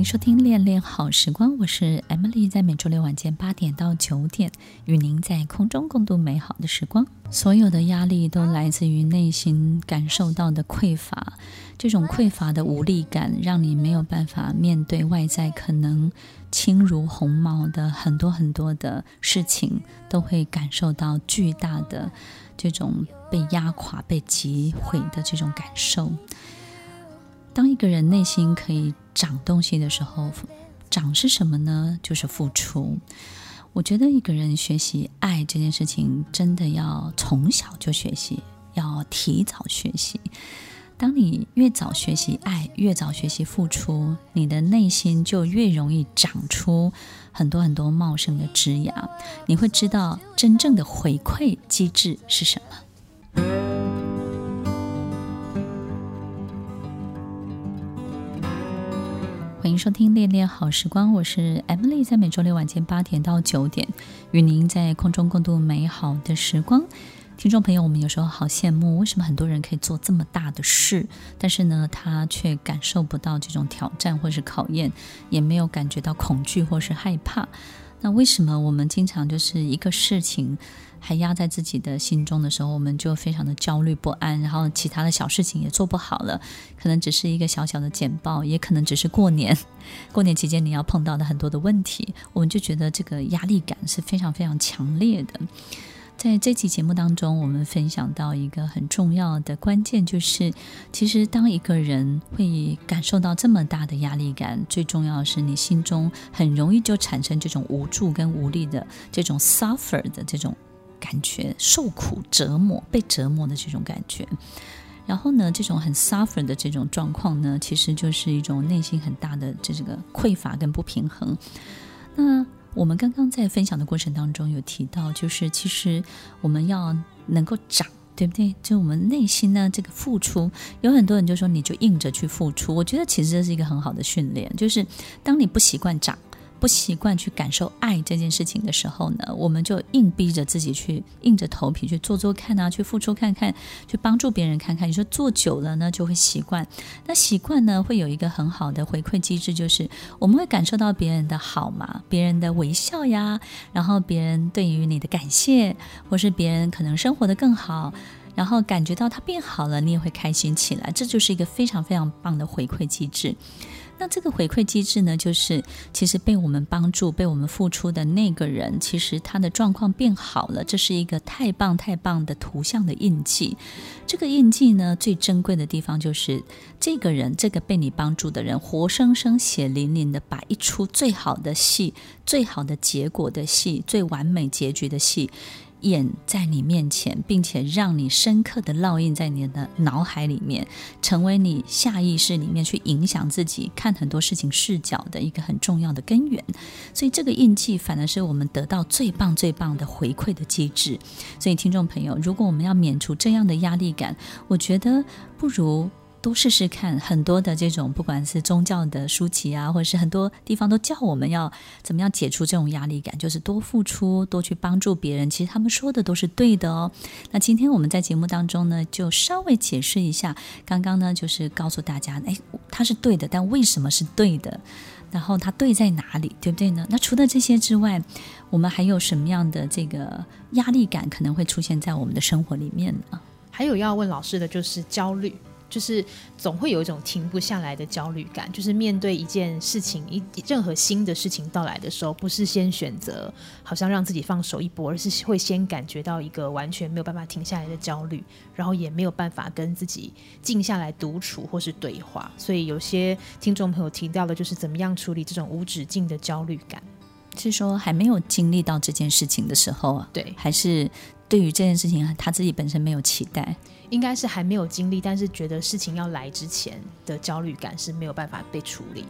欢迎收听《恋恋好时光》，我是 Emily，在每周六晚间八点到九点，与您在空中共度美好的时光。所有的压力都来自于内心感受到的匮乏，这种匮乏的无力感，让你没有办法面对外在可能轻如鸿毛的很多很多的事情，都会感受到巨大的这种被压垮、被击毁的这种感受。当一个人内心可以长东西的时候，长是什么呢？就是付出。我觉得一个人学习爱这件事情，真的要从小就学习，要提早学习。当你越早学习爱，越早学习付出，你的内心就越容易长出很多很多茂盛的枝芽。你会知道真正的回馈机制是什么。欢迎收听《恋恋好时光》，我是 Emily，在每周六晚间八点到九点，与您在空中共度美好的时光。听众朋友，我们有时候好羡慕，为什么很多人可以做这么大的事，但是呢，他却感受不到这种挑战或是考验，也没有感觉到恐惧或是害怕。那为什么我们经常就是一个事情还压在自己的心中的时候，我们就非常的焦虑不安，然后其他的小事情也做不好了，可能只是一个小小的简报，也可能只是过年，过年期间你要碰到的很多的问题，我们就觉得这个压力感是非常非常强烈的。在这期节目当中，我们分享到一个很重要的关键，就是其实当一个人会感受到这么大的压力感，最重要的是你心中很容易就产生这种无助跟无力的这种 suffer 的这种感觉，受苦折磨、被折磨的这种感觉。然后呢，这种很 suffer 的这种状况呢，其实就是一种内心很大的这这个匮乏跟不平衡。那我们刚刚在分享的过程当中有提到，就是其实我们要能够长，对不对？就我们内心呢，这个付出，有很多人就说你就硬着去付出。我觉得其实这是一个很好的训练，就是当你不习惯长。不习惯去感受爱这件事情的时候呢，我们就硬逼着自己去，硬着头皮去做做看啊，去付出看看，去帮助别人看看。你说做久了呢，就会习惯。那习惯呢，会有一个很好的回馈机制，就是我们会感受到别人的好嘛，别人的微笑呀，然后别人对于你的感谢，或是别人可能生活得更好，然后感觉到他变好了，你也会开心起来。这就是一个非常非常棒的回馈机制。那这个回馈机制呢，就是其实被我们帮助、被我们付出的那个人，其实他的状况变好了，这是一个太棒太棒的图像的印记。这个印记呢，最珍贵的地方就是这个人，这个被你帮助的人，活生生、血淋淋的把一出最好的戏、最好的结果的戏、最完美结局的戏。演在你面前，并且让你深刻的烙印在你的脑海里面，成为你下意识里面去影响自己看很多事情视角的一个很重要的根源。所以这个印记反而是我们得到最棒最棒的回馈的机制。所以听众朋友，如果我们要免除这样的压力感，我觉得不如。都试试看，很多的这种不管是宗教的书籍啊，或者是很多地方都教我们要怎么样解除这种压力感，就是多付出，多去帮助别人。其实他们说的都是对的哦。那今天我们在节目当中呢，就稍微解释一下，刚刚呢就是告诉大家，哎，它是对的，但为什么是对的？然后它对在哪里，对不对呢？那除了这些之外，我们还有什么样的这个压力感可能会出现在我们的生活里面呢？还有要问老师的就是焦虑。就是总会有一种停不下来的焦虑感，就是面对一件事情，一任何新的事情到来的时候，不是先选择好像让自己放手一搏，而是会先感觉到一个完全没有办法停下来的焦虑，然后也没有办法跟自己静下来独处或是对话。所以有些听众朋友提到的，就是怎么样处理这种无止境的焦虑感，是说还没有经历到这件事情的时候啊？对，还是对于这件事情他自己本身没有期待？应该是还没有经历，但是觉得事情要来之前的焦虑感是没有办法被处理的。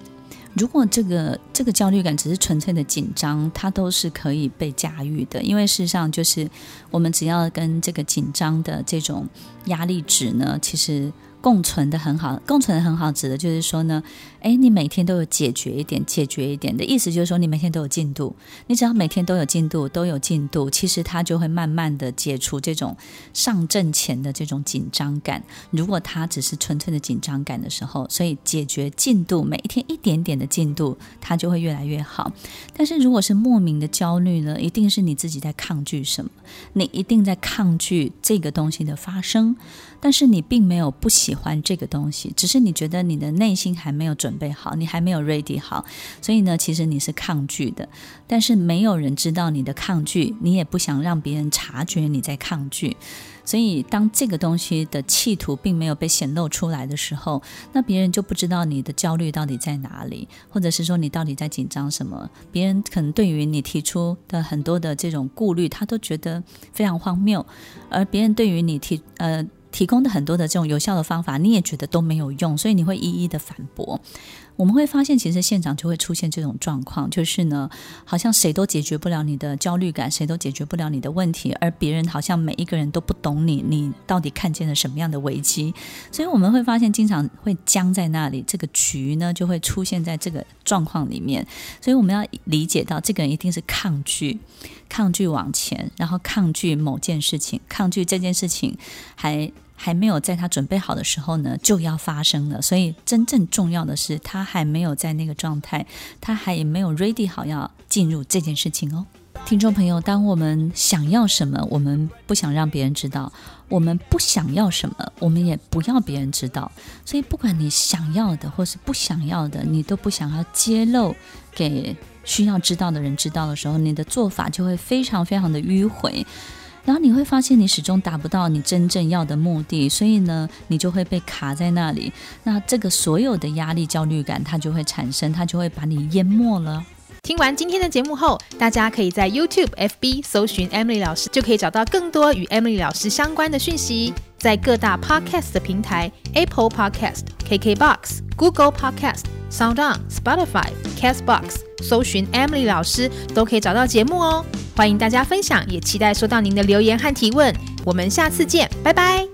如果这个这个焦虑感只是纯粹的紧张，它都是可以被驾驭的。因为事实上，就是我们只要跟这个紧张的这种压力值呢，其实共存的很好，共存的很好，指的就是说呢，诶，你每天都有解决一点，解决一点的意思就是说，你每天都有进度，你只要每天都有进度，都有进度，其实它就会慢慢的解除这种上阵前的这种紧张感。如果它只是纯粹的紧张感的时候，所以解决进度，每一天一点点的进度，它就会越来越好。但是如果是莫名的焦虑呢，一定是你自己在抗拒什么，你一定在抗拒这个东西的发生。但是你并没有不喜欢这个东西，只是你觉得你的内心还没有准备好，你还没有 ready 好，所以呢，其实你是抗拒的。但是没有人知道你的抗拒，你也不想让别人察觉你在抗拒。所以当这个东西的企图并没有被显露出来的时候，那别人就不知道你的焦虑到底在哪里，或者是说你到底在紧张什么。别人可能对于你提出的很多的这种顾虑，他都觉得非常荒谬，而别人对于你提呃。提供的很多的这种有效的方法，你也觉得都没有用，所以你会一一的反驳。我们会发现，其实现场就会出现这种状况，就是呢，好像谁都解决不了你的焦虑感，谁都解决不了你的问题，而别人好像每一个人都不懂你，你到底看见了什么样的危机？所以我们会发现，经常会僵在那里，这个局呢就会出现在这个状况里面。所以我们要理解到，这个人一定是抗拒，抗拒往前，然后抗拒某件事情，抗拒这件事情还。还没有在他准备好的时候呢，就要发生了。所以真正重要的是，他还没有在那个状态，他还没有 ready 好要进入这件事情哦。听众朋友，当我们想要什么，我们不想让别人知道；我们不想要什么，我们也不要别人知道。所以，不管你想要的或是不想要的，你都不想要揭露给需要知道的人知道的时候，你的做法就会非常非常的迂回。然后你会发现，你始终达不到你真正要的目的，所以呢，你就会被卡在那里。那这个所有的压力、焦虑感，它就会产生，它就会把你淹没了。听完今天的节目后，大家可以在 YouTube、FB 搜寻 Emily 老师，就可以找到更多与 Emily 老师相关的讯息。在各大 Podcast 的平台，Apple Podcast、KKBox、Google Podcast、SoundOn、Spotify、Castbox，搜寻 Emily 老师都可以找到节目哦。欢迎大家分享，也期待收到您的留言和提问。我们下次见，拜拜。